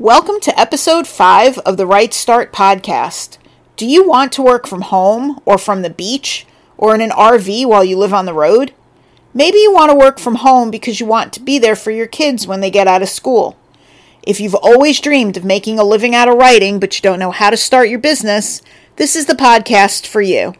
Welcome to episode 5 of the Write Start podcast. Do you want to work from home or from the beach or in an RV while you live on the road? Maybe you want to work from home because you want to be there for your kids when they get out of school. If you've always dreamed of making a living out of writing but you don't know how to start your business, this is the podcast for you.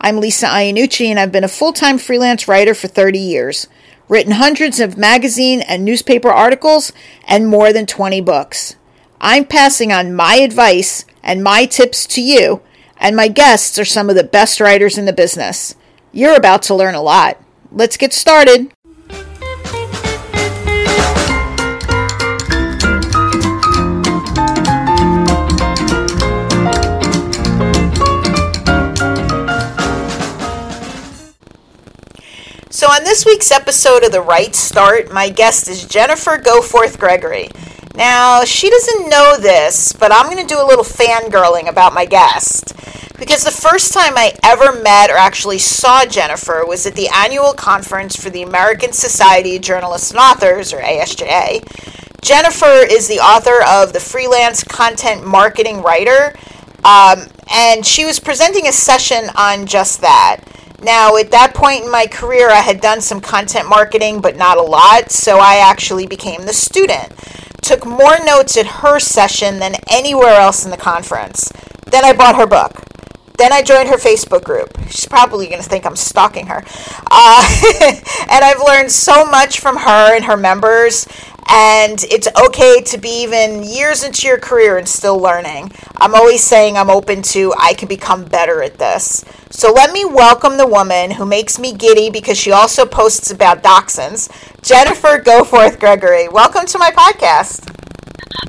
I'm Lisa Iannucci and I've been a full time freelance writer for 30 years written hundreds of magazine and newspaper articles, and more than 20 books. I'm passing on my advice and my tips to you, and my guests are some of the best writers in the business. You're about to learn a lot. Let's get started. On this week's episode of The Write Start, my guest is Jennifer Goforth Gregory. Now, she doesn't know this, but I'm going to do a little fangirling about my guest. Because the first time I ever met or actually saw Jennifer was at the annual conference for the American Society of Journalists and Authors, or ASJA. Jennifer is the author of The Freelance Content Marketing Writer, um, and she was presenting a session on just that. Now, at that point in my career, I had done some content marketing, but not a lot, so I actually became the student. Took more notes at her session than anywhere else in the conference. Then I bought her book. Then I joined her Facebook group. She's probably going to think I'm stalking her. Uh, and I've learned so much from her and her members and it's okay to be even years into your career and still learning. I'm always saying I'm open to I can become better at this. So let me welcome the woman who makes me giddy because she also posts about dachshunds, Jennifer Goforth Gregory. Welcome to my podcast.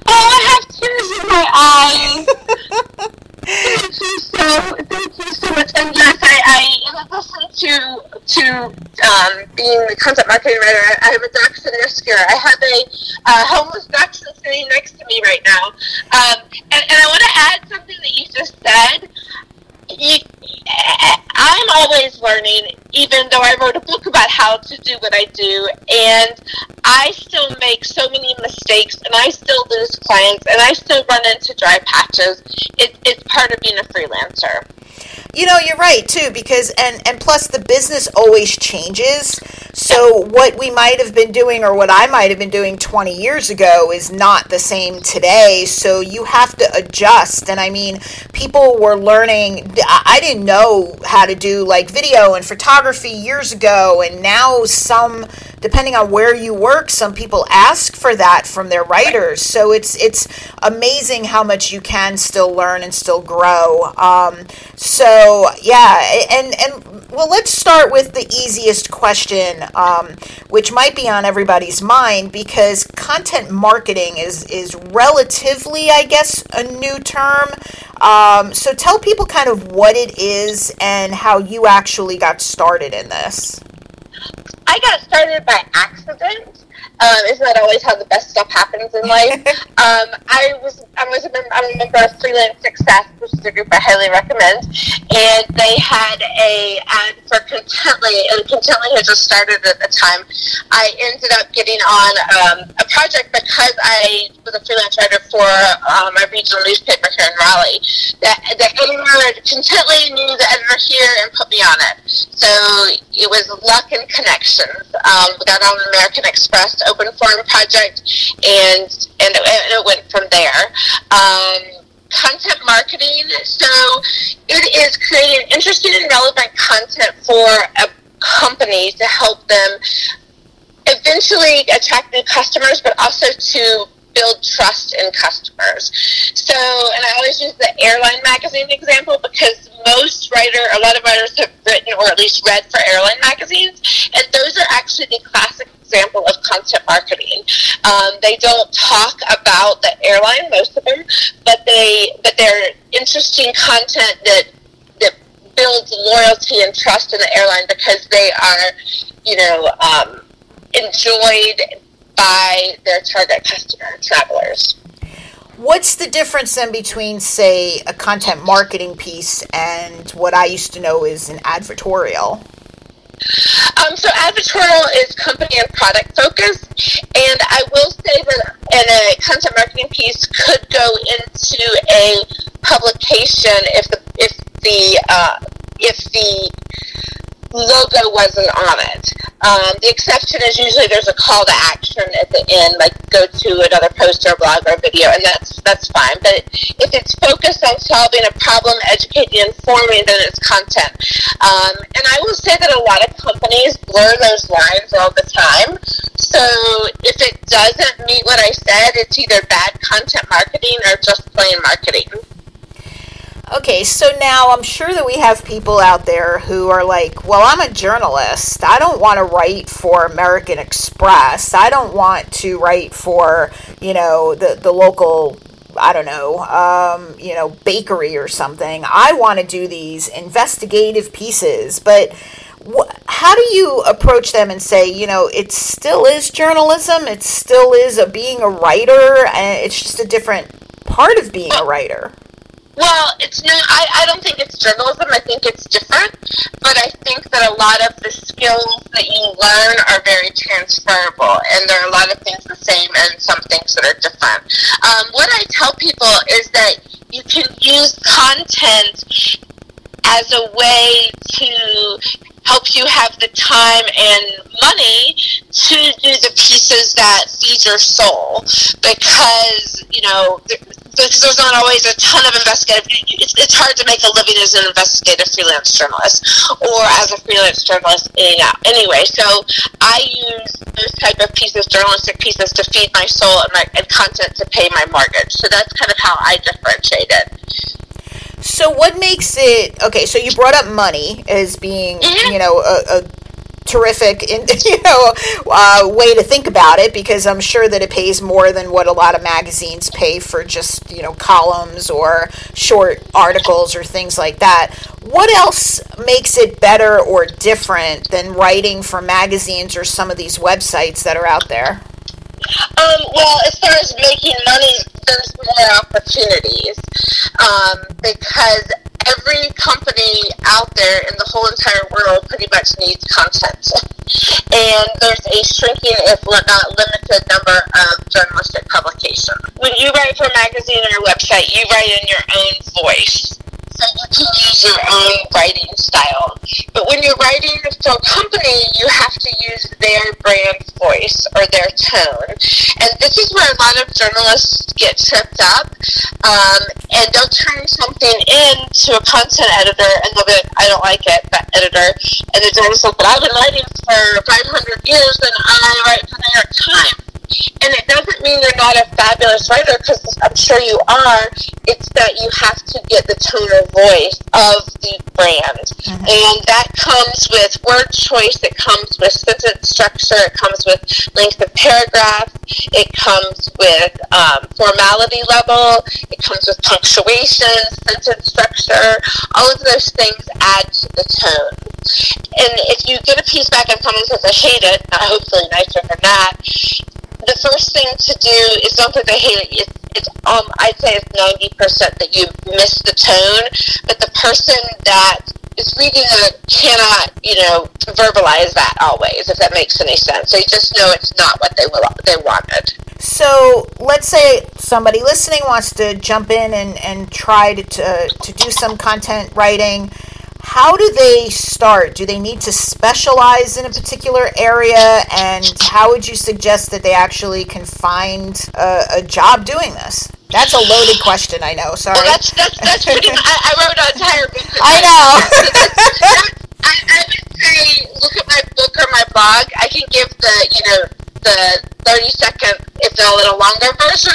Oh, I have tears in my eyes. thank you so thank you so much. And yes, I, I in addition to to um, being the content marketing writer, I, have a dachshund rescuer. I have a uh, homeless dachshund sitting next to me right now. Um, and, and I want to add something that you just said. You, I'm always learning, even though I wrote a book about how to do what I do, and I still make so many mistakes, and I still lose clients, and I still run into dry patches. It, it's part of being a freelancer. You know, you're right too, because and and plus the business always changes. So what we might have been doing, or what I might have been doing 20 years ago, is not the same today. So you have to adjust. And I mean, people were learning. I didn't know how to do like video and photography years ago, and now some depending on where you work, some people ask for that from their writers. So it's it's amazing how much you can still learn and still grow. Um, so yeah, and and well, let's start with the easiest question, um, which might be on everybody's mind because content marketing is is relatively, I guess, a new term. Um, so tell people kind of what it is and how you actually got started in this. I got started by accident. Um, isn't that always how the best stuff happens in life? um, I was I was a member, I'm a member of Freelance Success, which is a group I highly recommend, and they had a ad for Contently, and Contently had just started at the time. I ended up getting on um, a project because I was a freelance writer for um, my regional newspaper here in Raleigh. That the editor Contently knew the editor here and put me on it. So it was luck and connections. Um, we got on American Express open forum project, and and it, and it went from there. Um, content marketing. So it is creating interesting and relevant content for a company to help them eventually attract new customers, but also to build trust in customers. So, and I always use the airline magazine example because most writer, a lot of writers have written or at least read for airline magazines, and those are actually the classic example of content marketing. Um, they don't talk about the airline, most of them, but they but they're interesting content that that builds loyalty and trust in the airline because they are, you know, um, enjoyed by their target customer travelers. What's the difference then between, say, a content marketing piece and what I used to know is an advertorial? Um, so advertorial is company and product focused, and I will say that in a content marketing piece could go into a publication if the if the uh, if the logo wasn't on it. Um, the exception is usually there's a call to action at the end, like go to another post or blog or video, and that's that's fine. But if it's focused on solving a problem, educating, informing, then it's content. Um, and I will say that a lot of companies blur those lines all the time. So if it doesn't meet what I said, it's either bad content marketing or just plain marketing. Okay, so now I'm sure that we have people out there who are like, well, I'm a journalist. I don't want to write for American Express. I don't want to write for, you know, the, the local, I don't know, um, you know, bakery or something. I want to do these investigative pieces. But wh- how do you approach them and say, you know, it still is journalism, it still is a, being a writer, and it's just a different part of being a writer? Well, it's no. I, I don't think it's journalism. I think it's different. But I think that a lot of the skills that you learn are very transferable, and there are a lot of things the same and some things that are different. Um, what I tell people is that you can use content as a way to help you have the time and money to do the pieces that feed your soul. Because you know because there's not always a ton of investigative it's, it's hard to make a living as an investigative freelance journalist or as a freelance journalist uh, anyway. So i use those type of pieces journalistic pieces to feed my soul and, my, and content to pay my mortgage. So that's kind of how i differentiate it so what makes it okay? So you brought up money as being, Mm-hmm. you know, a, a terrific, in, you know, uh, way to think about it because I'm sure that it pays more than what a lot of magazines pay for just you know columns or short articles or things like that. What else makes it better or different than writing for magazines or some of these websites that are out there? Um, well, as far as making money, there's more opportunities um, because every company out there in the whole entire world pretty much needs content. And there's a shrinking, if not limited, number of journalistic publications. When you write for a magazine or a website, you write in your own voice. Can use your own writing style. But when you're writing for a company, you have to use their brand voice or their tone. And this is where a lot of journalists get tripped up. Um, and they'll turn something in to a content editor and they'll be like, I don't like it, that editor. And the journalist will but I've been writing for 500 years and I write for the New York Times. And it doesn't mean you're not a fabulous writer, because I'm sure you are. It's that you have to get the tone of voice of the brand. Mm-hmm. And that comes with word choice, it comes with sentence structure, it comes with length of paragraph, it comes with um, formality level, it comes with punctuation, sentence structure. All of those things add to the tone. And if you get a piece back and someone says, I hate it, i hopefully nicer than that, the first thing to do is don't think they hate it. It's, it's um, I'd say it's ninety percent that you miss the tone, but the person that is reading it cannot, you know, verbalize that always. If that makes any sense, they just know it's not what they they wanted. So let's say somebody listening wants to jump in and, and try to, to to do some content writing how do they start? Do they need to specialize in a particular area? And how would you suggest that they actually can find a, a job doing this? That's a loaded question, I know. Sorry. Well, that's, that's, that's pretty much, I, I wrote an entire book. I know. I, I would say, look at my book or my blog. I can give the, you know, the 30 second, if not a little longer version,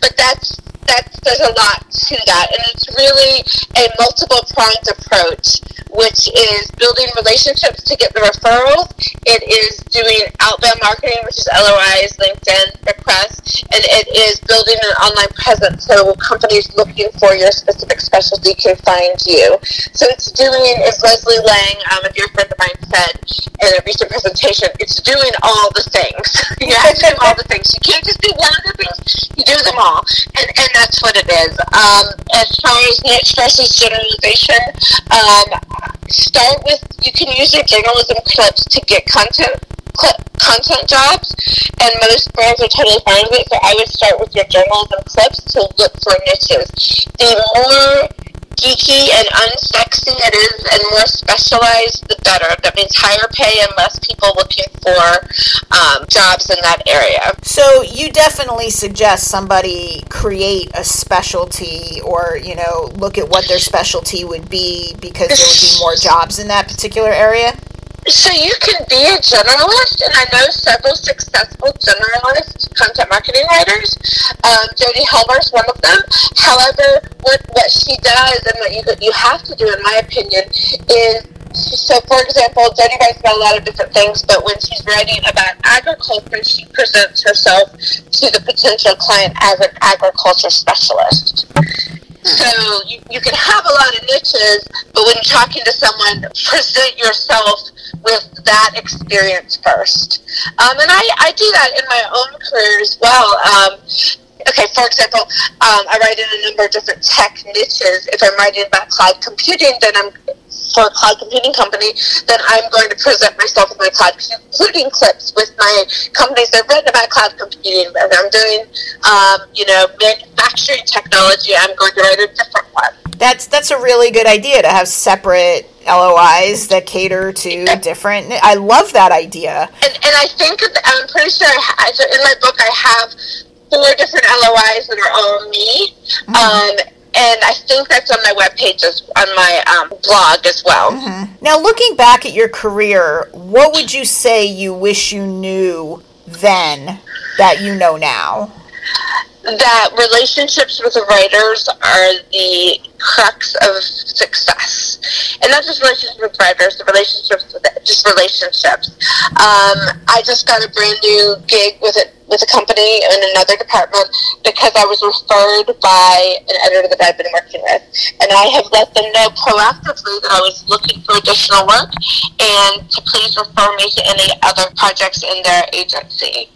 but that's that there's a lot to that, and it's really a multiple pronged approach, which is building relationships to get the referrals. It is doing outbound marketing, which is LOIs, LinkedIn, requests, and it is building an online presence so companies looking for your specific specialty can find you. So it's doing, as Leslie Lang, um, a dear friend of mine, said in a recent presentation, it's doing all the things. you have to do all the things. You can't just do one of the things. You do them all, and and that's what it is. Um, as far as niche versus generalization, um, start with you can use your journalism clips to get content content jobs, and most brands are totally fine with it. So I would start with your journalism clips to look for niches. The more geeky and unsexy it is and more specialized, the better. That means higher pay and less people looking for um, jobs in that area. So you definitely suggest somebody create a specialty or, you know, look at what their specialty would be because there would be more jobs in that particular area? So you can be a generalist, and I know several successful generalist content marketing writers. Um, Jodi Helmer is one of them. However, what, what she does and what you you have to do, in my opinion, is so for example, Jodi writes about a lot of different things, but when she's writing about agriculture, she presents herself to the potential client as an agriculture specialist. So you, you can have a lot of niches, but when talking to someone, present yourself with that experience first. Um, and I, I do that in my own career as well. Um, okay, for example, um, I write in a number of different tech niches. If I'm writing about cloud computing, then I'm for a cloud computing company, then I'm going to present myself with my cloud computing clips with my companies that have written about cloud computing. And I'm doing, um, you know, manufacturing technology. I'm going to write a different one. That's that's a really good idea to have separate LOIs that cater to different. I love that idea. And, and I think I'm pretty sure I, in my book I have four different LOIs that are all me. Mm-hmm. Um, and I think that's on my webpage, as, on my um, blog as well. Mm-hmm. Now, looking back at your career, what would you say you wish you knew then that you know now? That relationships with the writers are the crux of success, and not just relationships with writers, the relationships with just relationships. Um, I just got a brand new gig with it with a company in another department because I was referred by an editor that I've been working with. And I have let them know proactively that I was looking for additional work and to please refer me to any other projects in their agency.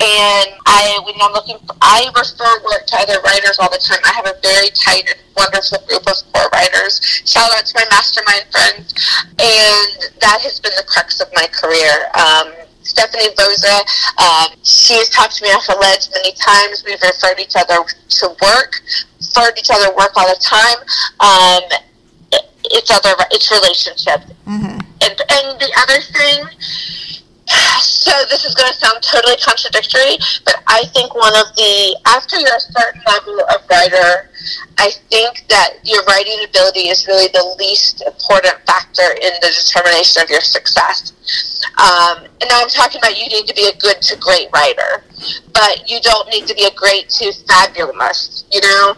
And I, when I'm looking for, I refer work to other writers all the time. I have a very tight wonderful group of core writers. Shout out to my mastermind friends. And that has been the crux of my career. Um, Stephanie Vozza. Um, she has talked to me off a ledge many times. We've referred each other to work, referred each other work all the time. Um, it's other, it's relationships. Mm-hmm. And, and the other thing, so this is going to sound totally contradictory, but I think one of the, after you're a certain level of writer, I think that your writing ability is really the least important factor in the determination of your success. Um, and now I'm talking about you need to be a good to great writer, but you don't need to be a great to fabulous. You know,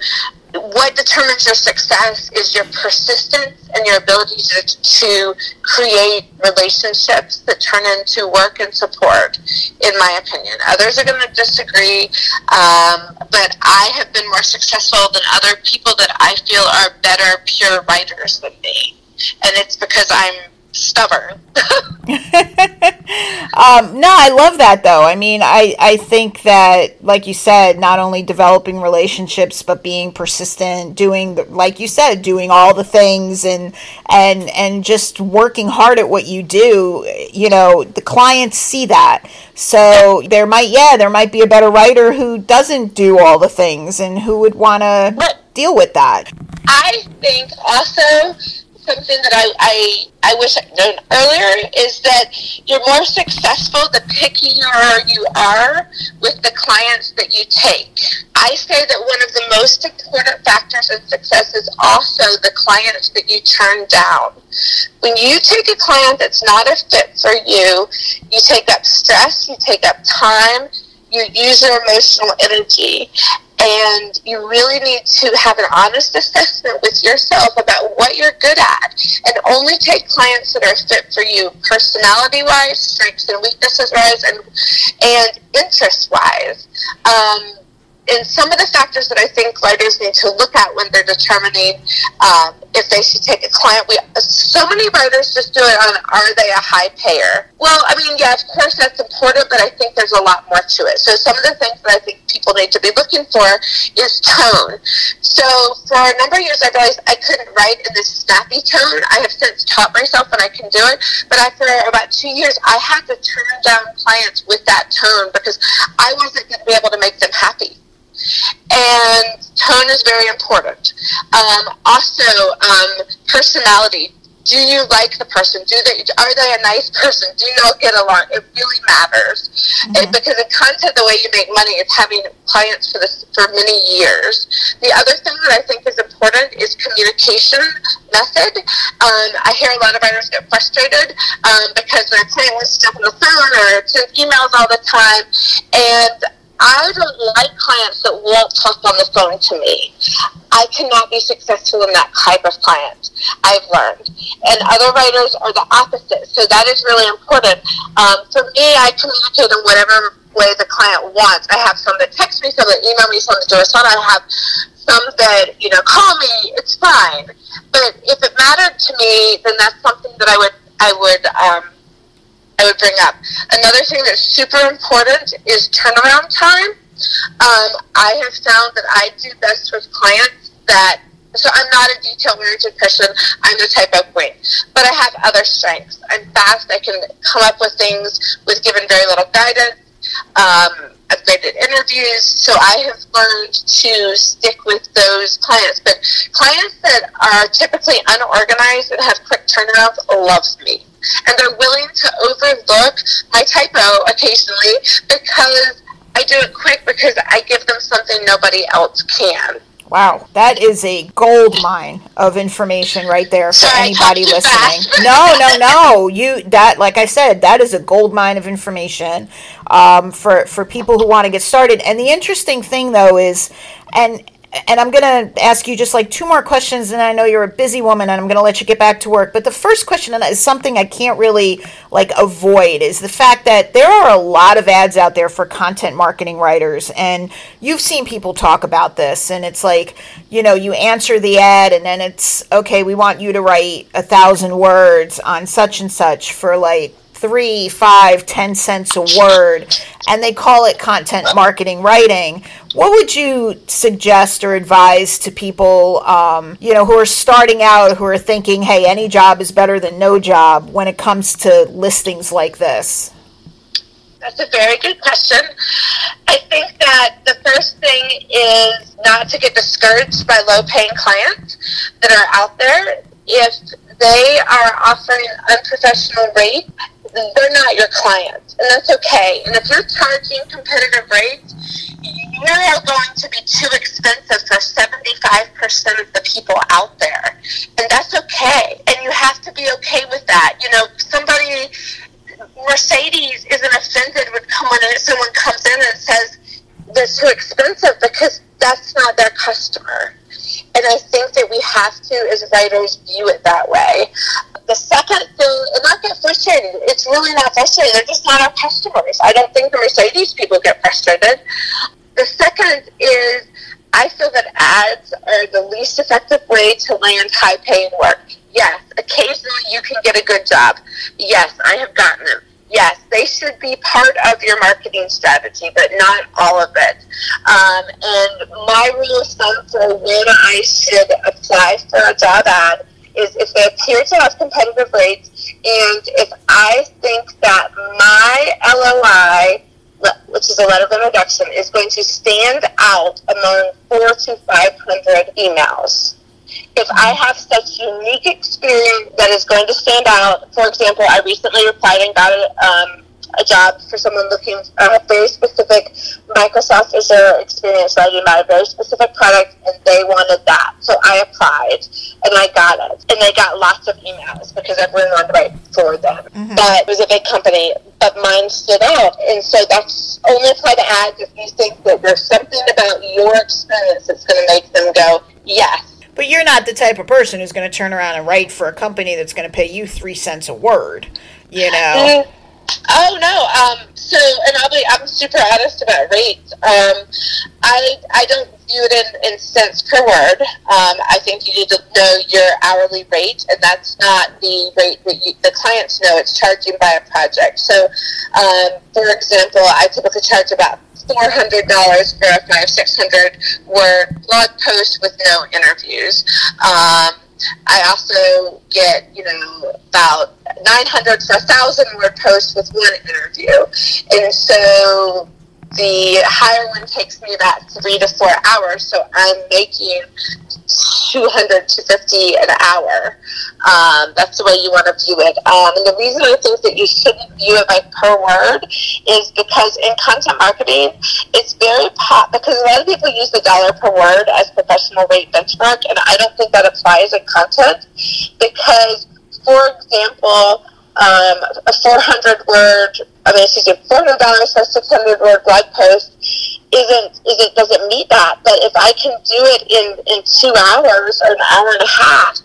what determines your success is your persistence and your ability to, to create relationships that turn into work and support, in my opinion. Others are going to disagree, um, but I have been more successful than other people that I feel are better pure writers than me. And it's because I'm stubborn. um, no, I love that though. I mean, I, I think that, like you said, not only developing relationships, but being persistent, doing, like you said, doing all the things and, and, and just working hard at what you do, you know, the clients see that. So there might, yeah, there might be a better writer who doesn't do all the things and who would want to deal with that. I think also something that I, I, I wish I'd known earlier is that you're more successful the pickier you are with the clients that you take. I say that one of the most important factors in success is also the clients that you turn down. When you take a client that's not a fit for you, you take up stress, you take up time, you use your emotional energy and you really need to have an honest assessment with yourself about what you're good at and only take clients that are fit for you personality wise strengths and weaknesses wise and and interest wise um, and some of the factors that I think writers need to look at when they're determining um, if they should take a client. We so many writers just do it on are they a high payer? Well, I mean, yeah, of course that's important, but I think there's a lot more to it. So some of the things that I think people need to be looking for is tone. So for a number of years, I realized I couldn't write in this snappy tone. I have since taught myself and I can do it, but after about two years, I had to turn down clients with that tone because I wasn't going to be able to make them happy and tone is very important. Um, also, um, personality. Do you like the person? Do they are they a nice person? Do you all get along? It really matters mm-hmm. it, because in content, the way you make money is having clients for this for many years. The other thing that I think is important is communication method. Um, I hear a lot of writers get frustrated um, because their client wants to jump on the phone or send emails all the time, and I don't like clients that won't talk on the phone to me. I cannot be successful in that type of client, I've learned. And other writers are the opposite. So that is really important. Um, for me, I communicate in whatever way the client wants. I have some that text me, some that email me, some that do Asana. I have some that, you know, call me, it's fine. But if it mattered to me, then that's something that I would I would um, I would bring up. Another thing that's super important is turnaround time. Um, I have found that I do best with clients that so I'm not a detail-oriented person. I'm the type of queen, but I have other strengths. I'm fast. I can come up with things with given very little guidance. Um, I've graded interviews, so I have learned to stick with those clients. But clients that are typically unorganized and have quick turnarounds loves me and they're willing to overlook my typo occasionally because I do it quick because I give them something nobody else can. Wow, that is a gold mine of information right there for Sorry, anybody listening. no, no, no. You that like I said, that is a gold mine of information um, for for people who want to get started. And the interesting thing though is, and and I'm going to ask you just like two more questions, and I know you're a busy woman, and I'm going to let you get back to work. But the first question is something I can't really like avoid is the fact that there are a lot of ads out there for content marketing writers, and you've seen people talk about this, and it's like you know you answer the ad, and then it's okay, we want you to write a thousand words on such and such for like three, five, ten cents a word, and they call it content marketing writing. What would you suggest or advise to people, um, you know, who are starting out, who are thinking, "Hey, any job is better than no job," when it comes to listings like this? That's a very good question. I think that the first thing is not to get discouraged by low paying clients that are out there. If they are offering unprofessional rate, they're not your client, and that's okay. And if you're charging competitive rates, you are going to be too expensive for 75% of the people out there, and that's okay. And you have to be okay with that. You know, somebody, Mercedes isn't offended when someone comes in and says they're too expensive because that's not their customer. And I think that we have to, as writers, view it that way. The second thing, and not get frustrated, it's really not frustrating. They're just not our customers. I don't think the Mercedes people get frustrated. The second is I feel that ads are the least effective way to land high paying work. Yes, occasionally you can get a good job. Yes, I have gotten them. Yes, they should be part of your marketing strategy, but not all of it. Um, and my rule of thumb for when I should apply for a job ad is if they appear to have competitive rates and if I think that my LOI, which is a letter of introduction, is going to stand out among four to 500 emails. If I have such unique experience that is going to stand out, for example, I recently replied and got a, um, a job for someone looking uh, a very specific Microsoft Azure experience writing about a very specific product, and they wanted that. So I applied, and I got it. And they got lots of emails because everyone wanted to write for them. Mm-hmm. But it was a big company, but mine stood out. And so that's only apply to ads if you think that there's something about your experience that's going to make them go, yes. But you're not the type of person who's going to turn around and write for a company that's going to pay you three cents a word, you know? Mm-hmm Oh no. Um, so, and I'll be I'm super honest about rates. Um, I I don't view it in, in cents per word. Um, I think you need to know your hourly rate, and that's not the rate that you, the clients know. It's charging by a project. So, um, for example, I typically charge about four hundred dollars for a five six hundred word blog post with no interviews. Um, I also get, you know, about 900 for a thousand word post with one interview. And so the higher one takes me about three to four hours. So I'm making 200 to 50 an hour. Um, that's the way you want to view it. Um, and the reason I think that you shouldn't view it by per word is because in content marketing, it's very pop because a lot of people use the dollar per word as professional rate benchmark, and I don't think that applies in content because, for example, um, a 400 word, I mean, excuse me, $400 for a 600 word blog post isn't, isn't, doesn't meet that. But if I can do it in, in two hours or an hour and a half,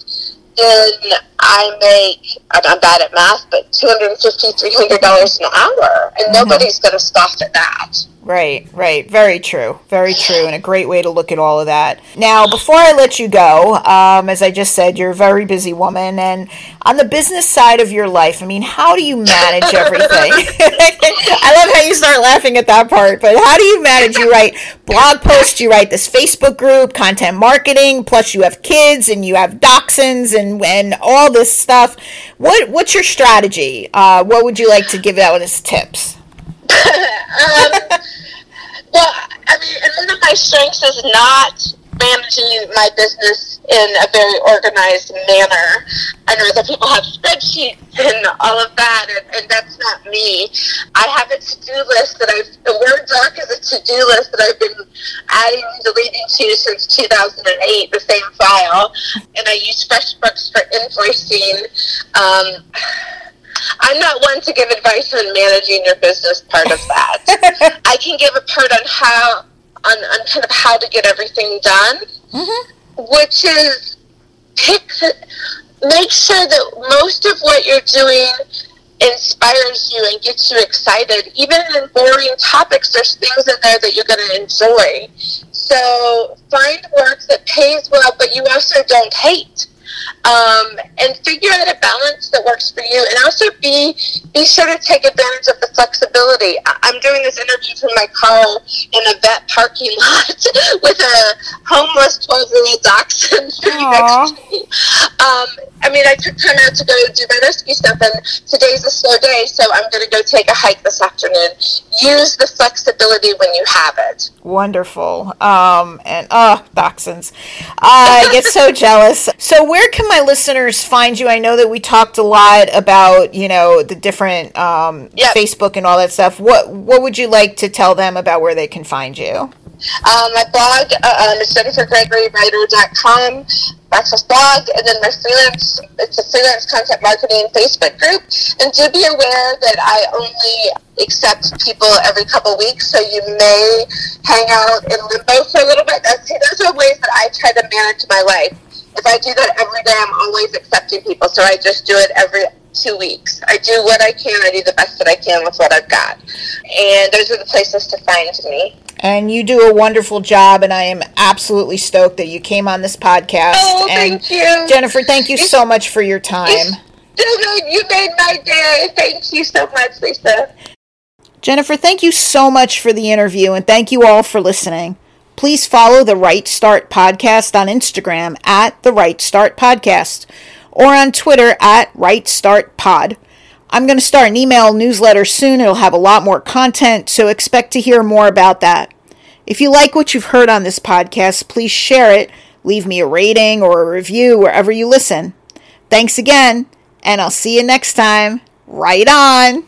then I make, I'm bad at math, but $250, $300 an hour. And mm-hmm. nobody's going to scoff at that. Right, right. Very true. Very true. And a great way to look at all of that. Now, before I let you go, um, as I just said, you're a very busy woman. And on the business side of your life, I mean, how do you manage everything? I love how you start laughing at that part, but how do you manage? You write blog posts, you write this Facebook group, content marketing, plus you have kids and you have dachshunds and, and all this stuff. What What's your strategy? Uh, what would you like to give out as tips? um, well, I mean, and one of my strengths is not managing my business in a very organized manner. I know that people have spreadsheets and all of that, and, and that's not me. I have a to-do list that I've, the Word doc is a to-do list that I've been adding and deleting to since 2008, the same file, and I use FreshBooks for invoicing. Um, I'm not one to give advice on managing your business part of that. I can give a part on how on, on kind of how to get everything done, mm-hmm. which is pick make sure that most of what you're doing inspires you and gets you excited. Even in boring topics, there's things in there that you're going to enjoy. So find work that pays well, but you also don't hate um, and figure out a balance that works for you. And also be be sure to take advantage of the flexibility. I'm doing this interview from my car in a vet parking lot with a homeless 12 year old dachshund next to me. Um, I mean, I took time out to go do my rescue stuff, and today's a slow day, so I'm going to go take a hike this afternoon. Use the flexibility when you have it. Wonderful. Um, and oh, dachshunds. I get so jealous. So, where can my listeners find you? I know that we talked a lot about, you know, the different um, yep. Facebook and all that stuff. What What would you like to tell them about where they can find you? Um, my blog uh, um, is jennifergregorywriter.com backslash blog, and then my freelance, it's a freelance content marketing Facebook group. And do be aware that I only accept people every couple weeks, so you may hang out in limbo for a little bit. That's, those are ways that I try to manage my life. If I do that every day, I'm always accepting people, so I just do it every two weeks. I do what I can. I do the best that I can with what I've got. And those are the places to find me. And you do a wonderful job, and I am absolutely stoked that you came on this podcast. Oh, and thank you. Jennifer, thank you so much for your time. You made my day. Thank you so much, Lisa. Jennifer, thank you so much for the interview, and thank you all for listening. Please follow the Write Start Podcast on Instagram at the Write Start Podcast or on Twitter at Write Start Pod. I'm going to start an email newsletter soon. It'll have a lot more content, so expect to hear more about that. If you like what you've heard on this podcast, please share it, leave me a rating or a review wherever you listen. Thanks again, and I'll see you next time. Right on!